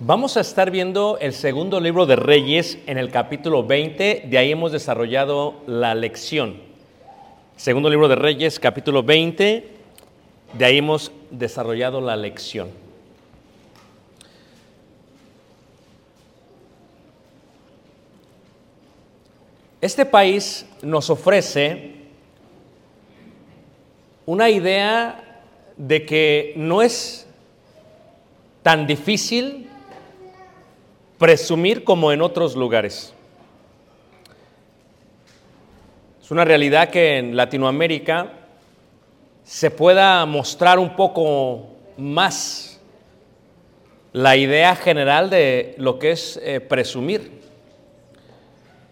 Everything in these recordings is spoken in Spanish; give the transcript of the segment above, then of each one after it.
Vamos a estar viendo el segundo libro de Reyes en el capítulo 20, de ahí hemos desarrollado la lección. Segundo libro de Reyes, capítulo 20, de ahí hemos desarrollado la lección. Este país nos ofrece una idea de que no es tan difícil presumir como en otros lugares. Es una realidad que en Latinoamérica se pueda mostrar un poco más la idea general de lo que es eh, presumir.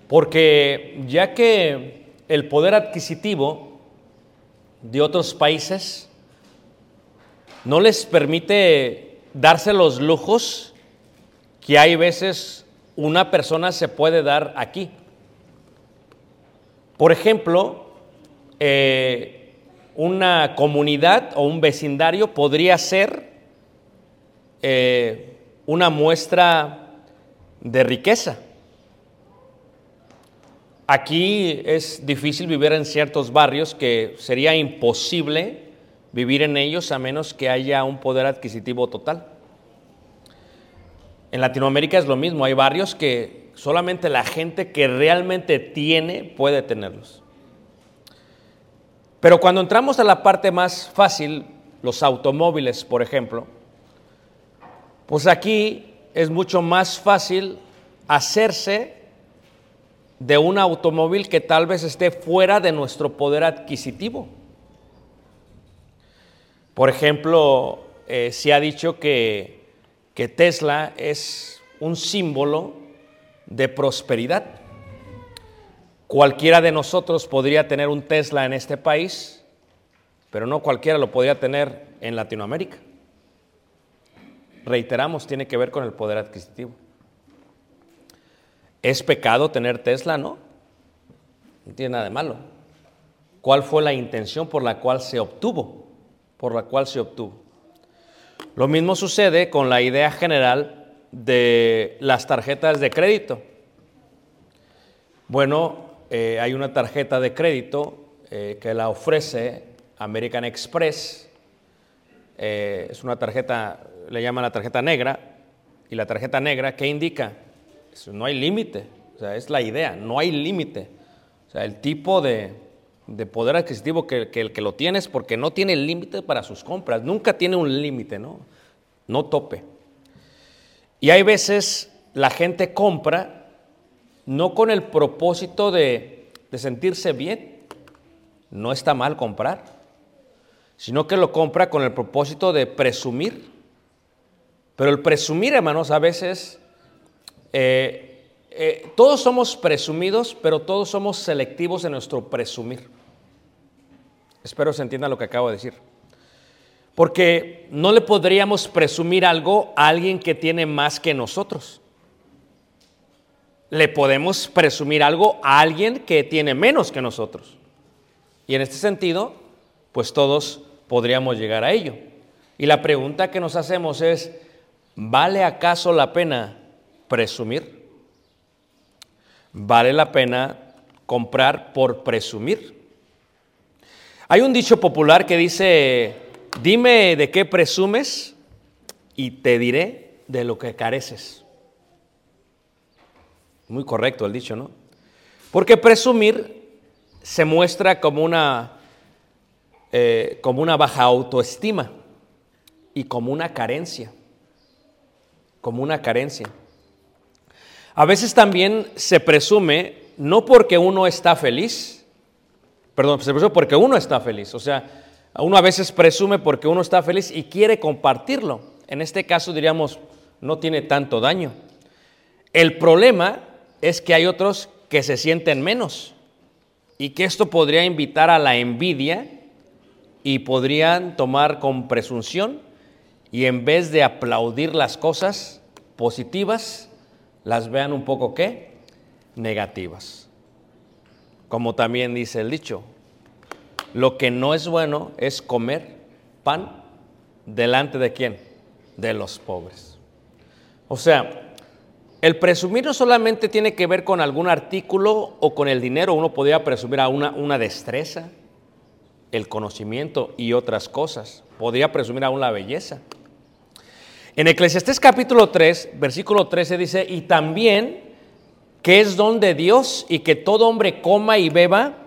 Porque ya que el poder adquisitivo de otros países no les permite darse los lujos que hay veces una persona se puede dar aquí. Por ejemplo, eh, una comunidad o un vecindario podría ser eh, una muestra de riqueza. Aquí es difícil vivir en ciertos barrios que sería imposible vivir en ellos a menos que haya un poder adquisitivo total. En Latinoamérica es lo mismo, hay barrios que solamente la gente que realmente tiene puede tenerlos. Pero cuando entramos a la parte más fácil, los automóviles, por ejemplo, pues aquí es mucho más fácil hacerse de un automóvil que tal vez esté fuera de nuestro poder adquisitivo. Por ejemplo, eh, se ha dicho que, que Tesla es un símbolo de prosperidad. Cualquiera de nosotros podría tener un Tesla en este país, pero no cualquiera lo podría tener en Latinoamérica. Reiteramos, tiene que ver con el poder adquisitivo. ¿Es pecado tener Tesla? No. No tiene nada de malo. ¿Cuál fue la intención por la cual se obtuvo? Por la cual se obtuvo. Lo mismo sucede con la idea general de las tarjetas de crédito. Bueno, eh, hay una tarjeta de crédito eh, que la ofrece American Express. Eh, es una tarjeta, le llaman la tarjeta negra. Y la tarjeta negra, ¿qué indica? No hay límite. O sea, es la idea, no hay límite. O sea, el tipo de, de poder adquisitivo que, el que lo tiene es porque no tiene límite para sus compras. Nunca tiene un límite, ¿no? No tope. Y hay veces la gente compra no con el propósito de, de sentirse bien. No está mal comprar, sino que lo compra con el propósito de presumir. Pero el presumir, hermanos, a veces eh, eh, todos somos presumidos, pero todos somos selectivos en nuestro presumir. Espero se entienda lo que acabo de decir. Porque no le podríamos presumir algo a alguien que tiene más que nosotros. Le podemos presumir algo a alguien que tiene menos que nosotros. Y en este sentido, pues todos podríamos llegar a ello. Y la pregunta que nos hacemos es, ¿vale acaso la pena presumir? ¿Vale la pena comprar por presumir? Hay un dicho popular que dice, dime de qué presumes y te diré de lo que careces. Muy correcto el dicho, ¿no? Porque presumir se muestra como una, eh, como una baja autoestima y como una carencia, como una carencia. A veces también se presume no porque uno está feliz, perdón, se presume porque uno está feliz, o sea, uno a veces presume porque uno está feliz y quiere compartirlo. En este caso diríamos, no tiene tanto daño. El problema es que hay otros que se sienten menos y que esto podría invitar a la envidia y podrían tomar con presunción y en vez de aplaudir las cosas positivas, las vean un poco qué? Negativas. Como también dice el dicho, lo que no es bueno es comer pan delante de quién? De los pobres. O sea, el presumir no solamente tiene que ver con algún artículo o con el dinero, uno podría presumir a una, una destreza, el conocimiento y otras cosas. Podría presumir aún la belleza. En Eclesiastés capítulo 3, versículo 13 dice, y también que es don de Dios y que todo hombre coma y beba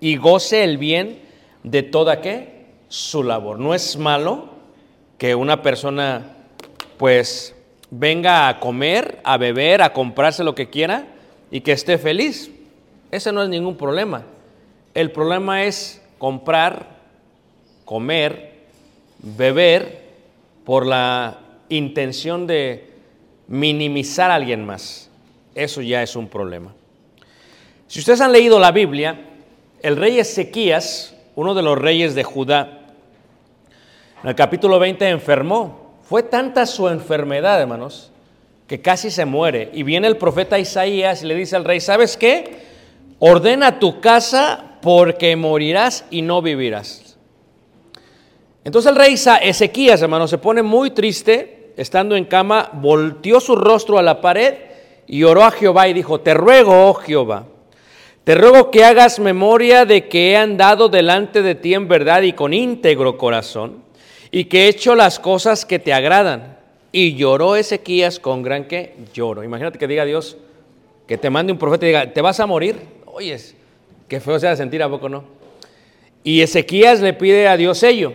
y goce el bien de toda qué? Su labor. No es malo que una persona pues venga a comer, a beber, a comprarse lo que quiera y que esté feliz. Ese no es ningún problema. El problema es comprar, comer, beber por la intención de minimizar a alguien más. Eso ya es un problema. Si ustedes han leído la Biblia, el rey Ezequías, uno de los reyes de Judá, en el capítulo 20 enfermó. Fue tanta su enfermedad, hermanos, que casi se muere. Y viene el profeta Isaías y le dice al rey, ¿sabes qué? Ordena tu casa porque morirás y no vivirás. Entonces el rey Ezequías, hermanos, se pone muy triste, estando en cama, volteó su rostro a la pared y oró a Jehová y dijo, te ruego, oh Jehová, te ruego que hagas memoria de que he andado delante de ti en verdad y con íntegro corazón, y que he hecho las cosas que te agradan. Y lloró Ezequías con gran que lloro. Imagínate que diga Dios, que te mande un profeta y diga, te vas a morir. Oyes, qué feo sea sentir, ¿a poco no? Y Ezequías le pide a Dios ello.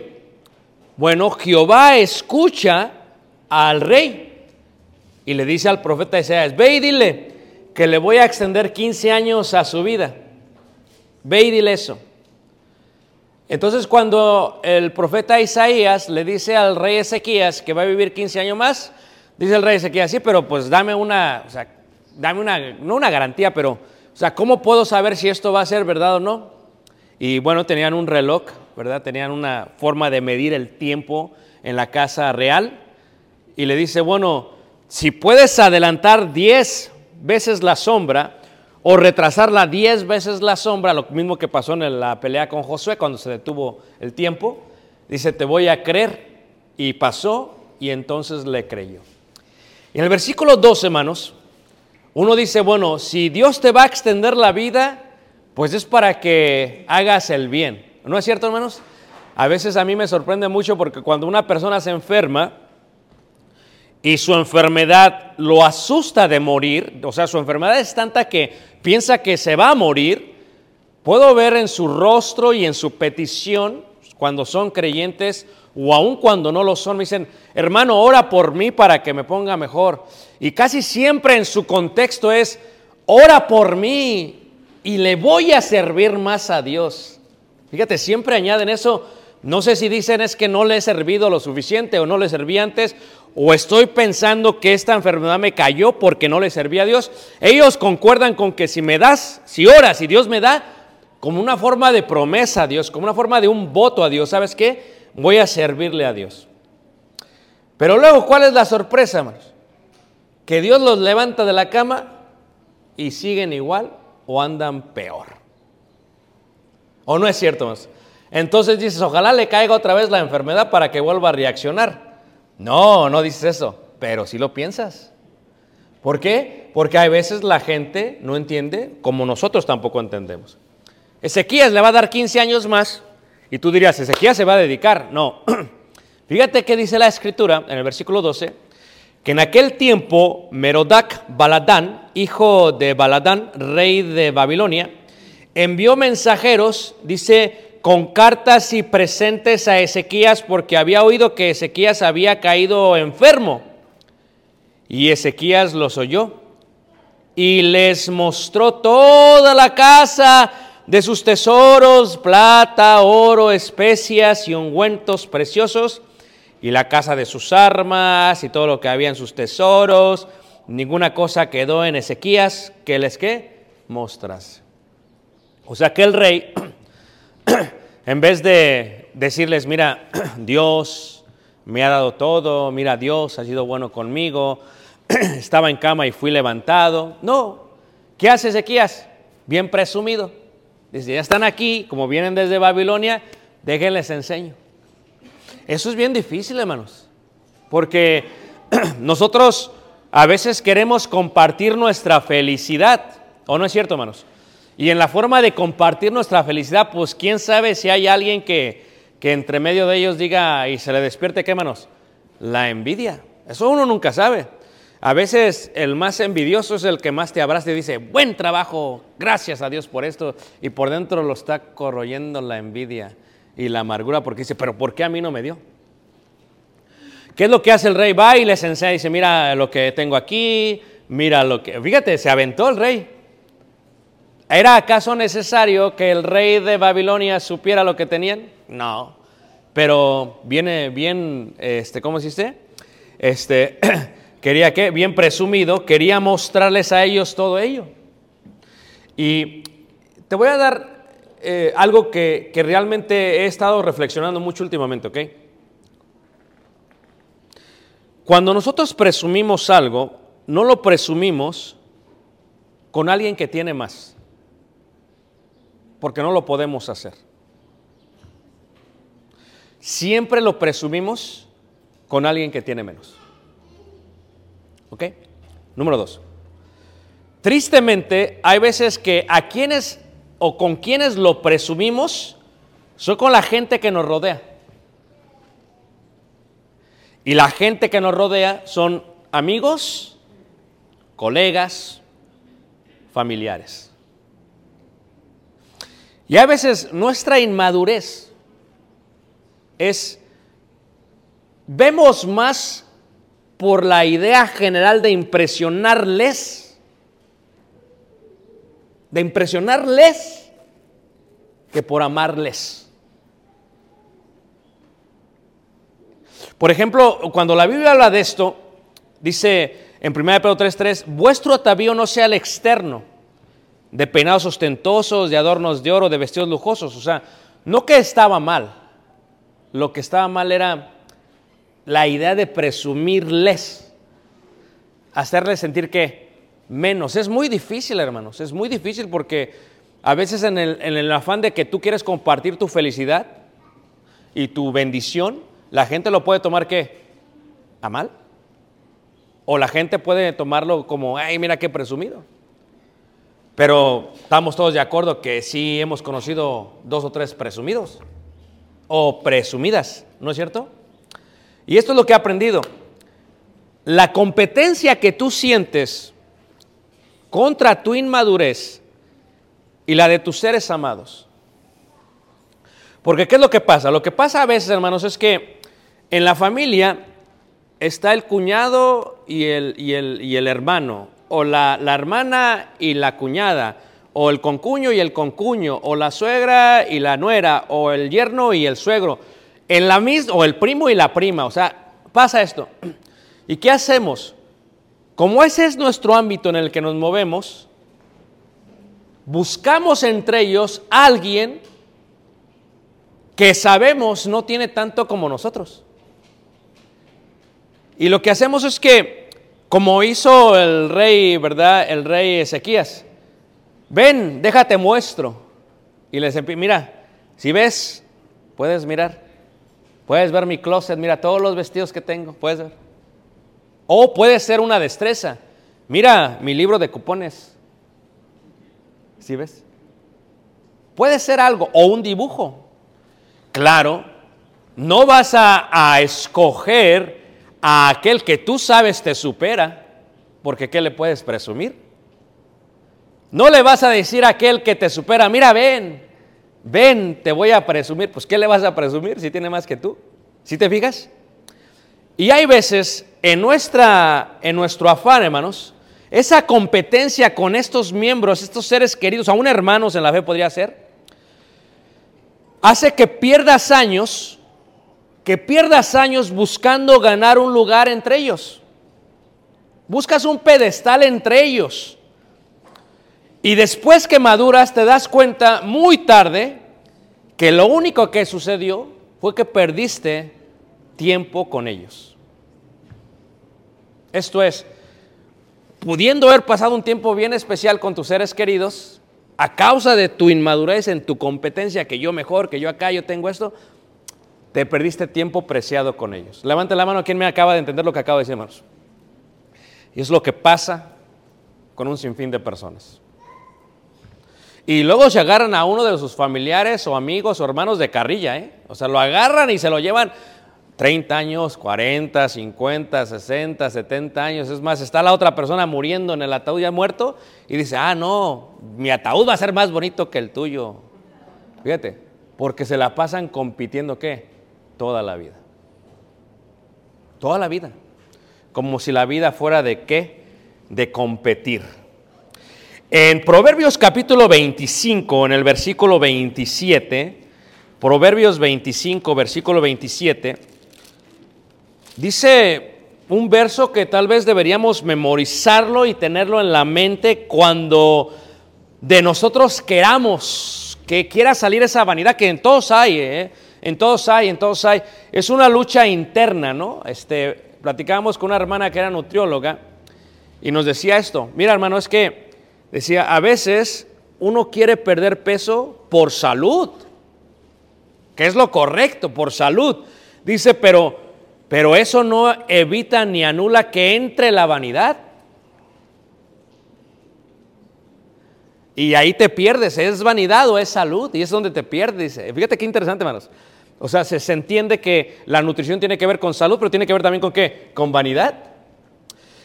Bueno, Jehová escucha al rey y le dice al profeta Isaías, ve y dile que le voy a extender 15 años a su vida. Ve y dile eso. Entonces cuando el profeta Isaías le dice al rey Ezequías que va a vivir 15 años más, dice el rey Ezequías, sí, pero pues dame una, o sea, dame una, no una garantía, pero, o sea, ¿cómo puedo saber si esto va a ser verdad o no? Y bueno, tenían un reloj, ¿verdad? Tenían una forma de medir el tiempo en la casa real. Y le dice, bueno, si puedes adelantar 10 veces la sombra o retrasarla 10 veces la sombra, lo mismo que pasó en la pelea con Josué cuando se detuvo el tiempo, dice, te voy a creer. Y pasó y entonces le creyó. En el versículo 12, hermanos, uno dice, bueno, si Dios te va a extender la vida, pues es para que hagas el bien. ¿No es cierto, hermanos? A veces a mí me sorprende mucho porque cuando una persona se enferma y su enfermedad lo asusta de morir, o sea, su enfermedad es tanta que piensa que se va a morir, puedo ver en su rostro y en su petición, cuando son creyentes o aun cuando no lo son, me dicen, hermano, ora por mí para que me ponga mejor. Y casi siempre en su contexto es, ora por mí y le voy a servir más a Dios. Fíjate, siempre añaden eso. No sé si dicen es que no le he servido lo suficiente o no le serví antes, o estoy pensando que esta enfermedad me cayó porque no le serví a Dios. Ellos concuerdan con que si me das, si oras y Dios me da, como una forma de promesa a Dios, como una forma de un voto a Dios, ¿sabes qué? Voy a servirle a Dios. Pero luego, ¿cuál es la sorpresa, hermanos? Que Dios los levanta de la cama y siguen igual o andan peor. ¿O no es cierto, hermanos? Entonces dices, ojalá le caiga otra vez la enfermedad para que vuelva a reaccionar. No, no dices eso, pero sí lo piensas. ¿Por qué? Porque a veces la gente no entiende como nosotros tampoco entendemos. Ezequías le va a dar 15 años más y tú dirías, Ezequías se va a dedicar. No. Fíjate que dice la escritura en el versículo 12, que en aquel tiempo Merodac Baladán, hijo de Baladán, rey de Babilonia, envió mensajeros, dice, con cartas y presentes a Ezequías porque había oído que Ezequías había caído enfermo. Y Ezequías los oyó y les mostró toda la casa de sus tesoros, plata, oro, especias y ungüentos preciosos, y la casa de sus armas y todo lo que había en sus tesoros. Ninguna cosa quedó en Ezequías que les que mostrase. O sea que el rey, en vez de decirles, mira, Dios me ha dado todo, mira, Dios ha sido bueno conmigo, estaba en cama y fui levantado. No, ¿qué hace Ezequías? Bien presumido. Dice, ya están aquí, como vienen desde Babilonia, déjenles enseño. Eso es bien difícil, hermanos, porque nosotros a veces queremos compartir nuestra felicidad, ¿o no es cierto, hermanos? Y en la forma de compartir nuestra felicidad, pues quién sabe si hay alguien que, que entre medio de ellos diga y se le despierte, ¿qué, hermanos? La envidia. Eso uno nunca sabe. A veces el más envidioso es el que más te abraza y dice, buen trabajo, gracias a Dios por esto. Y por dentro lo está corroyendo la envidia y la amargura porque dice, pero ¿por qué a mí no me dio? ¿Qué es lo que hace el rey? Va y les enseña y dice, mira lo que tengo aquí, mira lo que... Fíjate, se aventó el rey. ¿Era acaso necesario que el rey de Babilonia supiera lo que tenían? No. Pero viene bien, este, ¿cómo se dice? Este, quería que, bien presumido, quería mostrarles a ellos todo ello. Y te voy a dar eh, algo que, que realmente he estado reflexionando mucho últimamente, ¿ok? Cuando nosotros presumimos algo, no lo presumimos con alguien que tiene más, porque no lo podemos hacer. Siempre lo presumimos con alguien que tiene menos. ¿Ok? Número dos. Tristemente, hay veces que a quienes o con quienes lo presumimos son con la gente que nos rodea. Y la gente que nos rodea son amigos, colegas, familiares. Y a veces nuestra inmadurez es, vemos más por la idea general de impresionarles, de impresionarles, que por amarles. Por ejemplo, cuando la Biblia habla de esto, dice en 1 Pedro 3:3, vuestro atavío no sea el externo, de peinados ostentosos, de adornos de oro, de vestidos lujosos. O sea, no que estaba mal, lo que estaba mal era la idea de presumirles, hacerles sentir que menos. Es muy difícil, hermanos, es muy difícil porque a veces en el, en el afán de que tú quieres compartir tu felicidad y tu bendición, la gente lo puede tomar qué? ¿A mal? O la gente puede tomarlo como, ay, mira qué presumido. Pero estamos todos de acuerdo que sí hemos conocido dos o tres presumidos o presumidas, ¿no es cierto? Y esto es lo que he aprendido. La competencia que tú sientes contra tu inmadurez y la de tus seres amados. Porque ¿qué es lo que pasa? Lo que pasa a veces, hermanos, es que en la familia está el cuñado y el, y el, y el hermano, o la, la hermana y la cuñada, o el concuño y el concuño, o la suegra y la nuera, o el yerno y el suegro, en la mis- o el primo y la prima. O sea, pasa esto. ¿Y qué hacemos? Como ese es nuestro ámbito en el que nos movemos, buscamos entre ellos a alguien que sabemos no tiene tanto como nosotros. Y lo que hacemos es que, como hizo el rey, ¿verdad? El rey Ezequías, ven, déjate muestro. Y les mira, si ves, puedes mirar, puedes ver mi closet, mira todos los vestidos que tengo, puedes ver. O puede ser una destreza. Mira mi libro de cupones. ¿Sí ves? Puede ser algo, o un dibujo. Claro, no vas a, a escoger a aquel que tú sabes te supera, porque ¿qué le puedes presumir? No le vas a decir a aquel que te supera, mira, ven, ven, te voy a presumir. Pues ¿qué le vas a presumir si tiene más que tú? ¿Sí te fijas? Y hay veces en, nuestra, en nuestro afán, hermanos, esa competencia con estos miembros, estos seres queridos, aún hermanos en la fe podría ser, hace que pierdas años, que pierdas años buscando ganar un lugar entre ellos. Buscas un pedestal entre ellos. Y después que maduras te das cuenta muy tarde que lo único que sucedió fue que perdiste tiempo con ellos. Esto es, pudiendo haber pasado un tiempo bien especial con tus seres queridos, a causa de tu inmadurez en tu competencia, que yo mejor, que yo acá, yo tengo esto, te perdiste tiempo preciado con ellos. Levante la mano quien me acaba de entender lo que acabo de decir, hermanos. Y es lo que pasa con un sinfín de personas. Y luego se agarran a uno de sus familiares o amigos o hermanos de carrilla, ¿eh? O sea, lo agarran y se lo llevan 30 años, 40, 50, 60, 70 años. Es más, está la otra persona muriendo en el ataúd ya muerto y dice, ah, no, mi ataúd va a ser más bonito que el tuyo. Fíjate, porque se la pasan compitiendo, ¿qué? Toda la vida. Toda la vida. Como si la vida fuera de qué? De competir. En Proverbios capítulo 25, en el versículo 27, Proverbios 25, versículo 27, dice un verso que tal vez deberíamos memorizarlo y tenerlo en la mente cuando de nosotros queramos, que quiera salir esa vanidad que en todos hay, ¿eh? En todos hay, en todos hay. Es una lucha interna, ¿no? Este, platicábamos con una hermana que era nutrióloga y nos decía esto, mira hermano, es que decía, a veces uno quiere perder peso por salud, que es lo correcto, por salud. Dice, pero, pero eso no evita ni anula que entre la vanidad. Y ahí te pierdes, ¿es vanidad o es salud? Y es donde te pierdes. Fíjate qué interesante, hermanos. O sea, se, se entiende que la nutrición tiene que ver con salud, pero tiene que ver también con qué? Con vanidad.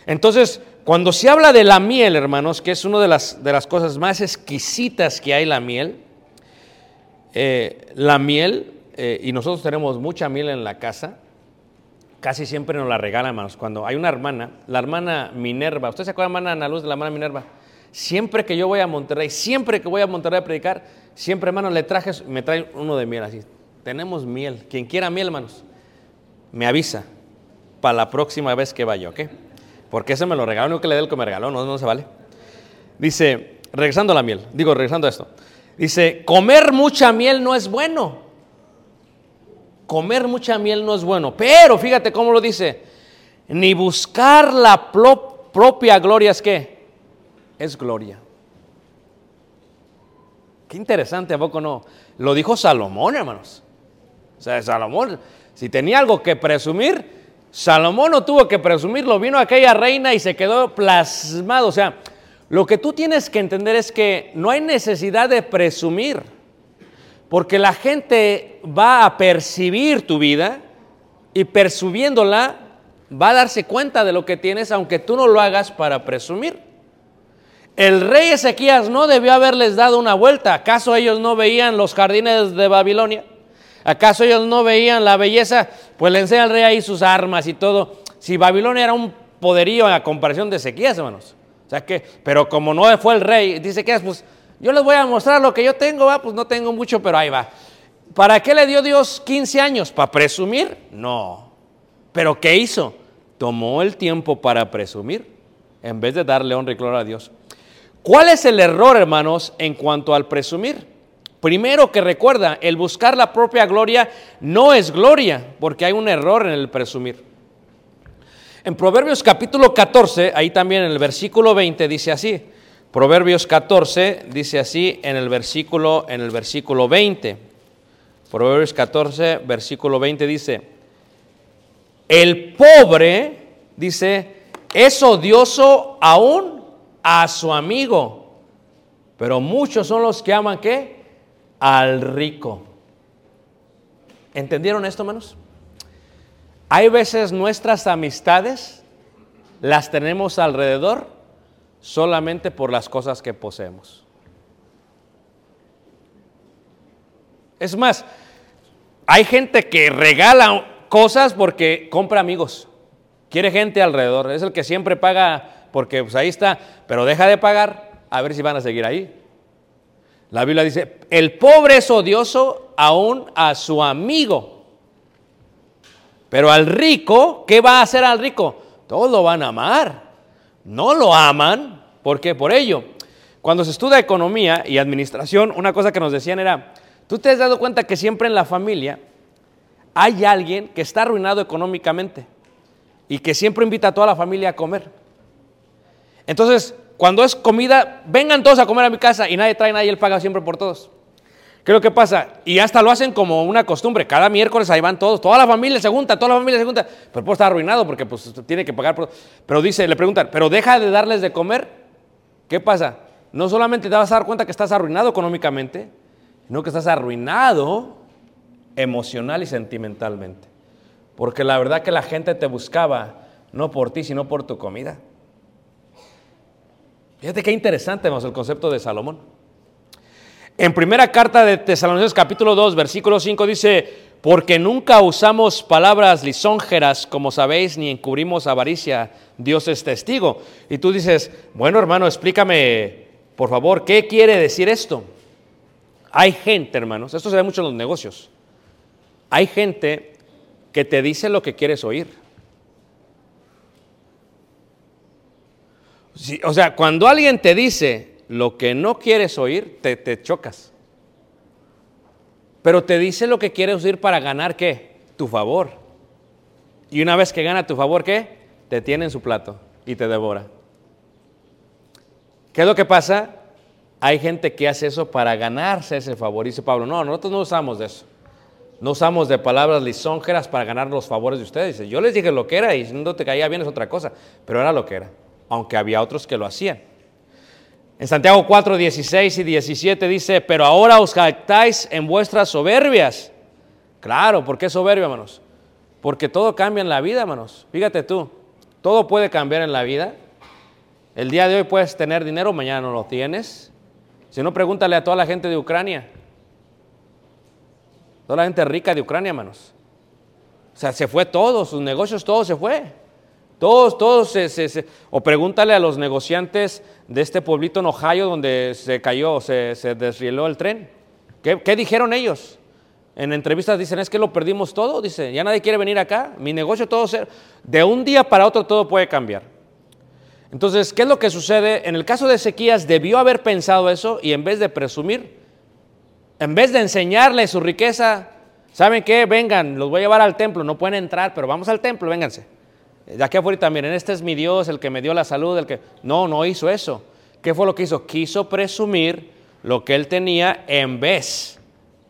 Entonces, cuando se habla de la miel, hermanos, que es una de las, de las cosas más exquisitas que hay la miel, eh, la miel, eh, y nosotros tenemos mucha miel en la casa, casi siempre nos la regalan, hermanos. Cuando hay una hermana, la hermana Minerva, ¿usted se acuerda, hermana Ana Luz, de la hermana Minerva? Siempre que yo voy a Monterrey, siempre que voy a Monterrey a predicar, siempre, hermano, le traje, me trae uno de miel así. Tenemos miel. Quien quiera miel, hermanos, me avisa para la próxima vez que vaya, ¿ok? Porque ese me lo regaló, no que le dé el que me no, no se vale. Dice, regresando a la miel, digo, regresando a esto. Dice, comer mucha miel no es bueno. Comer mucha miel no es bueno. Pero fíjate cómo lo dice. Ni buscar la pro- propia gloria es que es gloria. Qué interesante, ¿a poco no? Lo dijo Salomón, hermanos. O sea, Salomón, si tenía algo que presumir, Salomón no tuvo que presumirlo. Vino aquella reina y se quedó plasmado. O sea, lo que tú tienes que entender es que no hay necesidad de presumir. Porque la gente va a percibir tu vida y percibiéndola va a darse cuenta de lo que tienes, aunque tú no lo hagas para presumir. El rey Ezequías no debió haberles dado una vuelta. ¿Acaso ellos no veían los jardines de Babilonia? ¿Acaso ellos no veían la belleza? Pues le enseña al rey ahí sus armas y todo. Si Babilonia era un poderío a comparación de Ezequías, hermanos. O sea que, pero como no fue el rey, dice que pues yo les voy a mostrar lo que yo tengo, va, pues no tengo mucho, pero ahí va. ¿Para qué le dio Dios 15 años? ¿Para presumir? No. ¿Pero qué hizo? Tomó el tiempo para presumir en vez de darle honra y gloria a Dios. ¿Cuál es el error, hermanos, en cuanto al presumir? Primero que recuerda, el buscar la propia gloria no es gloria, porque hay un error en el presumir. En Proverbios capítulo 14, ahí también en el versículo 20 dice así. Proverbios 14 dice así en el versículo en el versículo 20. Proverbios 14, versículo 20 dice: El pobre dice, es odioso aún a su amigo, pero muchos son los que aman qué? Al rico. ¿Entendieron esto, hermanos? Hay veces nuestras amistades las tenemos alrededor solamente por las cosas que poseemos. Es más, hay gente que regala cosas porque compra amigos. Quiere gente alrededor. Es el que siempre paga porque pues ahí está, pero deja de pagar a ver si van a seguir ahí. La Biblia dice, el pobre es odioso aún a su amigo. Pero al rico, ¿qué va a hacer al rico? Todos lo van a amar. No lo aman, porque por ello, cuando se estudia economía y administración, una cosa que nos decían era, tú te has dado cuenta que siempre en la familia hay alguien que está arruinado económicamente y que siempre invita a toda la familia a comer. Entonces, cuando es comida, vengan todos a comer a mi casa y nadie trae nada y él paga siempre por todos. ¿Qué es lo que pasa? Y hasta lo hacen como una costumbre. Cada miércoles ahí van todos, toda la familia se junta, toda la familia se junta. Pero pues está arruinado porque pues tiene que pagar. Por... Pero dice, le preguntan, ¿pero deja de darles de comer? ¿Qué pasa? No solamente te vas a dar cuenta que estás arruinado económicamente, sino que estás arruinado emocional y sentimentalmente. Porque la verdad que la gente te buscaba no por ti, sino por tu comida. Fíjate qué interesante, hermanos, el concepto de Salomón. En primera carta de Tesalonicenses capítulo 2, versículo 5 dice, porque nunca usamos palabras lisonjeras, como sabéis, ni encubrimos avaricia, Dios es testigo. Y tú dices, bueno hermano, explícame, por favor, ¿qué quiere decir esto? Hay gente, hermanos, esto se ve mucho en los negocios, hay gente que te dice lo que quieres oír. O sea, cuando alguien te dice, lo que no quieres oír, te, te chocas. Pero te dice lo que quieres oír para ganar qué? Tu favor. Y una vez que gana tu favor, ¿qué? Te tiene en su plato y te devora. ¿Qué es lo que pasa? Hay gente que hace eso para ganarse ese favor. Dice Pablo, no, nosotros no usamos de eso. No usamos de palabras lisonjeras para ganar los favores de ustedes. Dice, yo les dije lo que era y si no te caía bien es otra cosa, pero era lo que era, aunque había otros que lo hacían. En Santiago 4, 16 y 17 dice, pero ahora os jactáis en vuestras soberbias. Claro, ¿por qué soberbia, hermanos? Porque todo cambia en la vida, hermanos. Fíjate tú, todo puede cambiar en la vida. El día de hoy puedes tener dinero, mañana no lo tienes. Si no, pregúntale a toda la gente de Ucrania. Toda la gente rica de Ucrania, hermanos. O sea, se fue todo, sus negocios, todo se fue. Todos, todos, se, o pregúntale a los negociantes de este pueblito en Ohio donde se cayó, se, se desrieló el tren. ¿Qué, ¿Qué, dijeron ellos? En entrevistas dicen, es que lo perdimos todo, dice, ya nadie quiere venir acá, mi negocio todo, se, de un día para otro todo puede cambiar. Entonces, ¿qué es lo que sucede? En el caso de Ezequías debió haber pensado eso y en vez de presumir, en vez de enseñarle su riqueza, ¿saben qué? Vengan, los voy a llevar al templo, no pueden entrar, pero vamos al templo, vénganse. De aquí afuera miren, este es mi Dios, el que me dio la salud, el que... No, no hizo eso. ¿Qué fue lo que hizo? Quiso presumir lo que él tenía en vez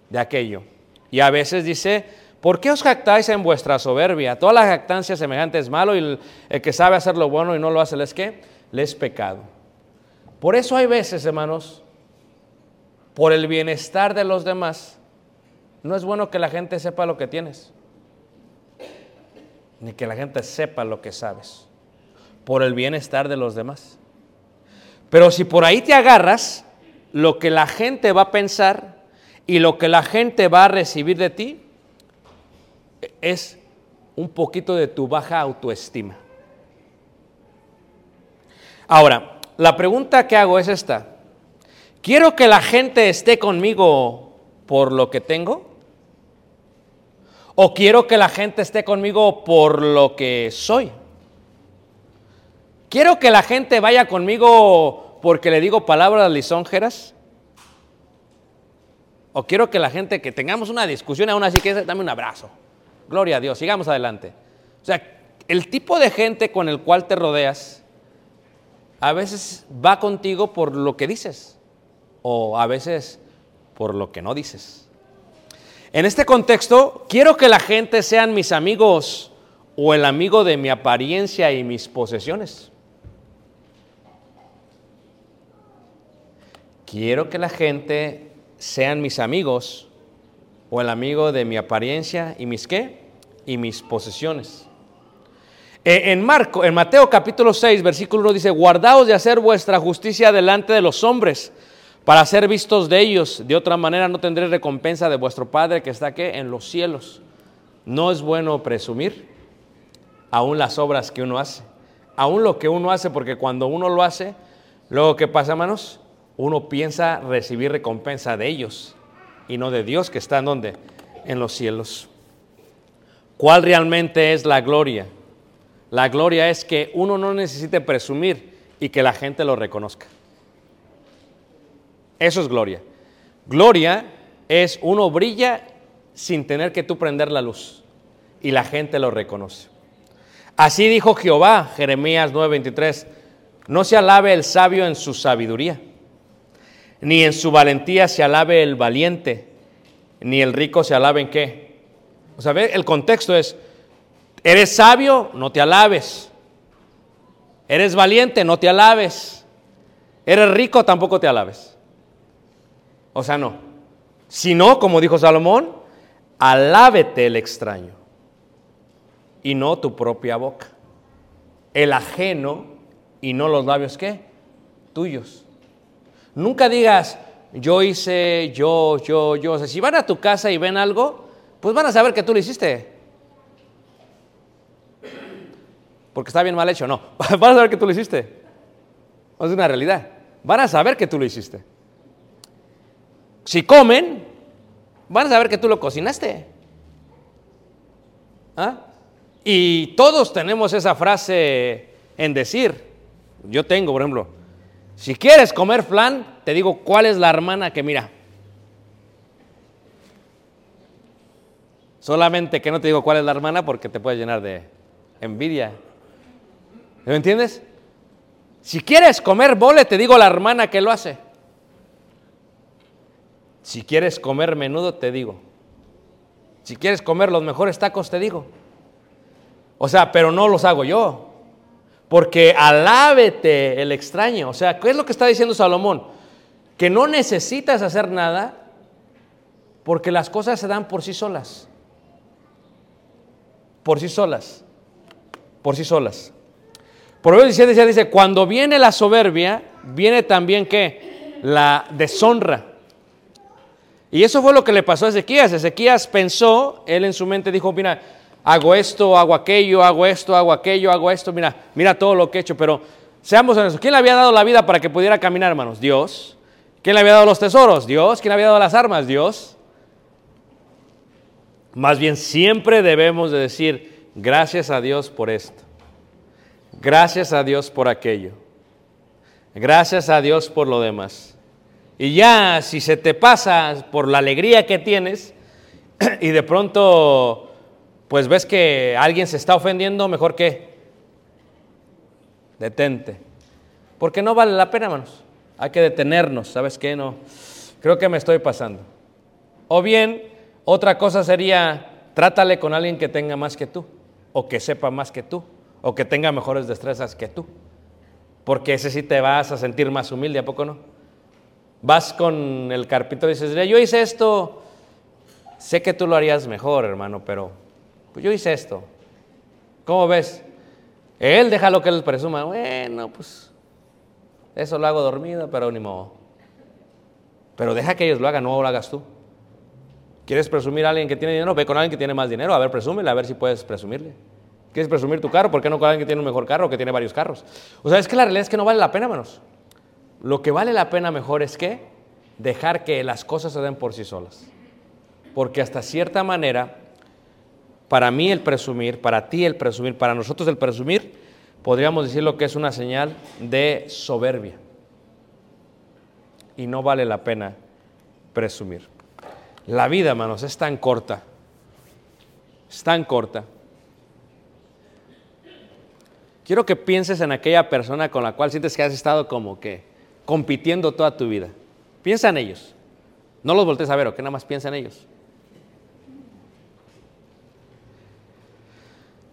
de aquello. Y a veces dice, ¿por qué os jactáis en vuestra soberbia? Toda la jactancia semejante es malo y el, el que sabe hacer lo bueno y no lo hace, ¿les qué? Le es pecado. Por eso hay veces, hermanos, por el bienestar de los demás, no es bueno que la gente sepa lo que tienes ni que la gente sepa lo que sabes, por el bienestar de los demás. Pero si por ahí te agarras, lo que la gente va a pensar y lo que la gente va a recibir de ti es un poquito de tu baja autoestima. Ahora, la pregunta que hago es esta. ¿Quiero que la gente esté conmigo por lo que tengo? ¿O quiero que la gente esté conmigo por lo que soy? ¿Quiero que la gente vaya conmigo porque le digo palabras lisonjeras? ¿O quiero que la gente, que tengamos una discusión aún así que dame un abrazo? Gloria a Dios, sigamos adelante. O sea, el tipo de gente con el cual te rodeas a veces va contigo por lo que dices o a veces por lo que no dices. En este contexto, quiero que la gente sean mis amigos o el amigo de mi apariencia y mis posesiones. Quiero que la gente sean mis amigos o el amigo de mi apariencia y mis qué? Y mis posesiones. Eh, En Marco, en Mateo capítulo 6, versículo 1 dice, guardaos de hacer vuestra justicia delante de los hombres, para ser vistos de ellos. De otra manera no tendréis recompensa de vuestro Padre que está aquí en los cielos. No es bueno presumir aún las obras que uno hace, aún lo que uno hace, porque cuando uno lo hace, luego ¿qué pasa, hermanos? Uno piensa recibir recompensa de ellos y no de Dios que está en donde? En los cielos. ¿Cuál realmente es la gloria? La gloria es que uno no necesite presumir y que la gente lo reconozca. Eso es gloria. Gloria es uno brilla sin tener que tú prender la luz y la gente lo reconoce. Así dijo Jehová, Jeremías 9:23, no se alabe el sabio en su sabiduría, ni en su valentía se alabe el valiente, ni el rico se alabe en qué. O sea, el contexto es, eres sabio, no te alabes. Eres valiente, no te alabes. Eres rico, tampoco te alabes. O sea, no. Si no, como dijo Salomón, alábete el extraño y no tu propia boca. El ajeno y no los labios, ¿qué? Tuyos. Nunca digas, yo hice, yo, yo, yo. O sea, si van a tu casa y ven algo, pues van a saber que tú lo hiciste. Porque está bien mal hecho, no. Van a saber que tú lo hiciste. Es una realidad. Van a saber que tú lo hiciste. Si comen, van a saber que tú lo cocinaste. ¿Ah? Y todos tenemos esa frase en decir. Yo tengo, por ejemplo, si quieres comer flan, te digo cuál es la hermana que mira. Solamente que no te digo cuál es la hermana porque te puede llenar de envidia. ¿Me entiendes? Si quieres comer bole, te digo la hermana que lo hace. Si quieres comer menudo, te digo. Si quieres comer los mejores tacos, te digo. O sea, pero no los hago yo. Porque alábete el extraño. O sea, ¿qué es lo que está diciendo Salomón? Que no necesitas hacer nada porque las cosas se dan por sí solas. Por sí solas. Por sí solas. Proverbios 17 dice, cuando viene la soberbia, viene también qué? La deshonra. Y eso fue lo que le pasó a Ezequías. Ezequías pensó, él en su mente dijo, mira, hago esto, hago aquello, hago esto, hago aquello, hago esto, mira, mira todo lo que he hecho, pero seamos honestos, ¿quién le había dado la vida para que pudiera caminar, hermanos? Dios. ¿Quién le había dado los tesoros? Dios. ¿Quién le había dado las armas? Dios. Más bien siempre debemos de decir, gracias a Dios por esto. Gracias a Dios por aquello. Gracias a Dios por lo demás. Y ya si se te pasa por la alegría que tienes y de pronto pues ves que alguien se está ofendiendo, mejor que detente. Porque no vale la pena, hermanos. Hay que detenernos, ¿sabes qué? No, creo que me estoy pasando. O bien, otra cosa sería, trátale con alguien que tenga más que tú, o que sepa más que tú, o que tenga mejores destrezas que tú. Porque ese sí te vas a sentir más humilde, ¿a poco no? Vas con el carpintero y dices, yo hice esto, sé que tú lo harías mejor, hermano, pero pues yo hice esto. ¿Cómo ves? Él deja lo que él presuma. Bueno, pues eso lo hago dormido, pero ni modo. Pero deja que ellos lo hagan, no lo hagas tú. ¿Quieres presumir a alguien que tiene dinero? Ve con alguien que tiene más dinero, a ver, presúmele, a ver si puedes presumirle. ¿Quieres presumir tu carro? ¿Por qué no con alguien que tiene un mejor carro o que tiene varios carros? O sea, es que la realidad es que no vale la pena, hermanos. Lo que vale la pena mejor es que dejar que las cosas se den por sí solas. Porque hasta cierta manera, para mí el presumir, para ti el presumir, para nosotros el presumir, podríamos decir lo que es una señal de soberbia. Y no vale la pena presumir. La vida, hermanos, es tan corta. Es tan corta. Quiero que pienses en aquella persona con la cual sientes que has estado como que compitiendo toda tu vida. Piensa en ellos. No los voltees a ver, o que nada más piensa en ellos.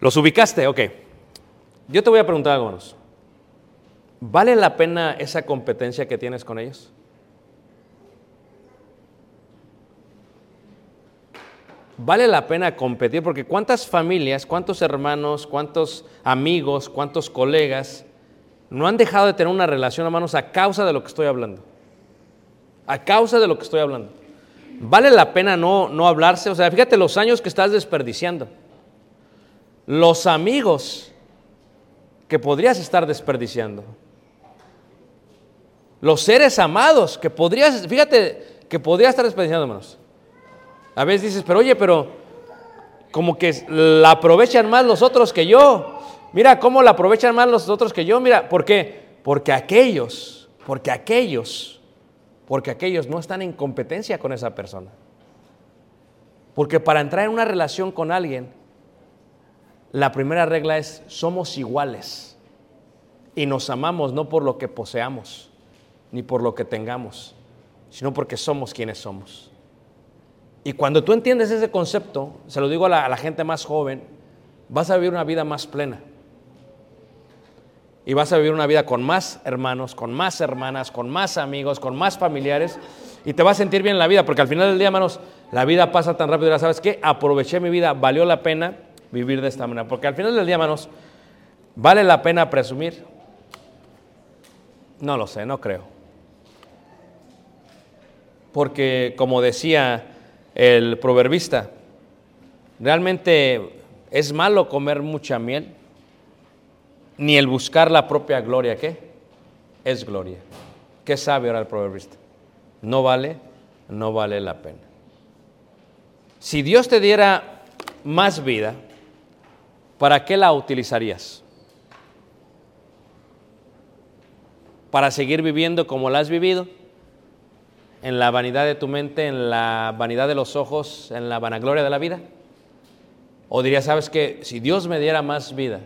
¿Los ubicaste? Ok. Yo te voy a preguntar algo, hermanos. ¿Vale la pena esa competencia que tienes con ellos? vale la pena competir porque cuántas familias, cuántos hermanos, cuántos amigos, cuántos colegas no han dejado de tener una relación, hermanos, a causa de lo que estoy hablando. A causa de lo que estoy hablando. Vale la pena no, no hablarse. O sea, fíjate los años que estás desperdiciando. Los amigos que podrías estar desperdiciando. Los seres amados que podrías, fíjate, que podrías estar desperdiciando, hermanos. A veces dices, pero oye, pero como que la aprovechan más los otros que yo. Mira cómo la aprovechan más los otros que yo. Mira, ¿por qué? Porque aquellos, porque aquellos, porque aquellos no están en competencia con esa persona. Porque para entrar en una relación con alguien, la primera regla es somos iguales y nos amamos no por lo que poseamos ni por lo que tengamos, sino porque somos quienes somos. Y cuando tú entiendes ese concepto, se lo digo a la, gente más joven, vas a vivir una vida más plena. Y vas a vivir una vida con más hermanos, con más hermanas, con más amigos, con más familiares. Y te vas a sentir bien en la vida, porque al final del día, hermanos, la vida pasa tan rápido. ¿Sabes qué? Aproveché mi vida, valió la pena vivir de esta manera. Porque al final del día, hermanos, ¿vale la pena presumir? No lo sé, no creo. Porque como decía el proverbista. Realmente es malo comer mucha miel, ni el buscar la propia gloria, ¿qué? Es gloria. ¿Qué sabe ahora el proverbista? No vale, no vale la pena. Si Dios te diera más vida, ¿para qué la utilizarías? ¿Para seguir viviendo como la has vivido? en la vanidad de tu mente, en la vanidad de los ojos, en la vanagloria de la vida? ¿O diría, sabes que si Dios me diera más vida,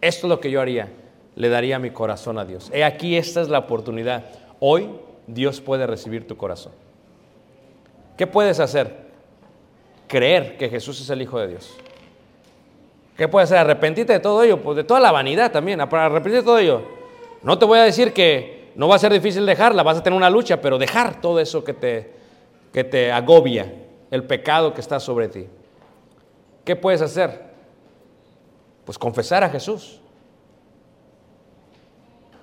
esto es lo que yo haría, le daría mi corazón a Dios? He aquí, esta es la oportunidad. Hoy Dios puede recibir tu corazón. ¿Qué puedes hacer? Creer que Jesús es el Hijo de Dios. ¿Qué puedes hacer? Arrepentirte de todo ello, pues de toda la vanidad también, arrepentirte de todo ello. No te voy a decir que no va a ser difícil dejarla, vas a tener una lucha, pero dejar todo eso que te, que te agobia, el pecado que está sobre ti. ¿Qué puedes hacer? Pues confesar a Jesús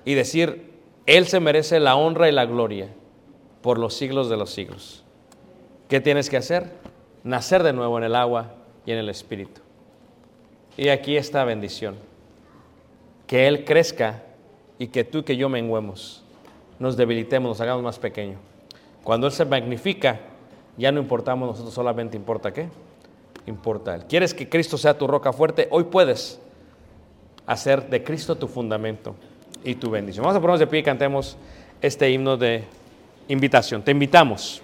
y decir, Él se merece la honra y la gloria por los siglos de los siglos. ¿Qué tienes que hacer? Nacer de nuevo en el agua y en el Espíritu. Y aquí está bendición. Que Él crezca y que tú y que yo menguemos, nos debilitemos, nos hagamos más pequeños. Cuando Él se magnifica, ya no importamos nosotros, solamente importa qué? Importa. ¿Quieres que Cristo sea tu roca fuerte? Hoy puedes hacer de Cristo tu fundamento y tu bendición. Vamos a ponernos de pie y cantemos este himno de invitación. Te invitamos.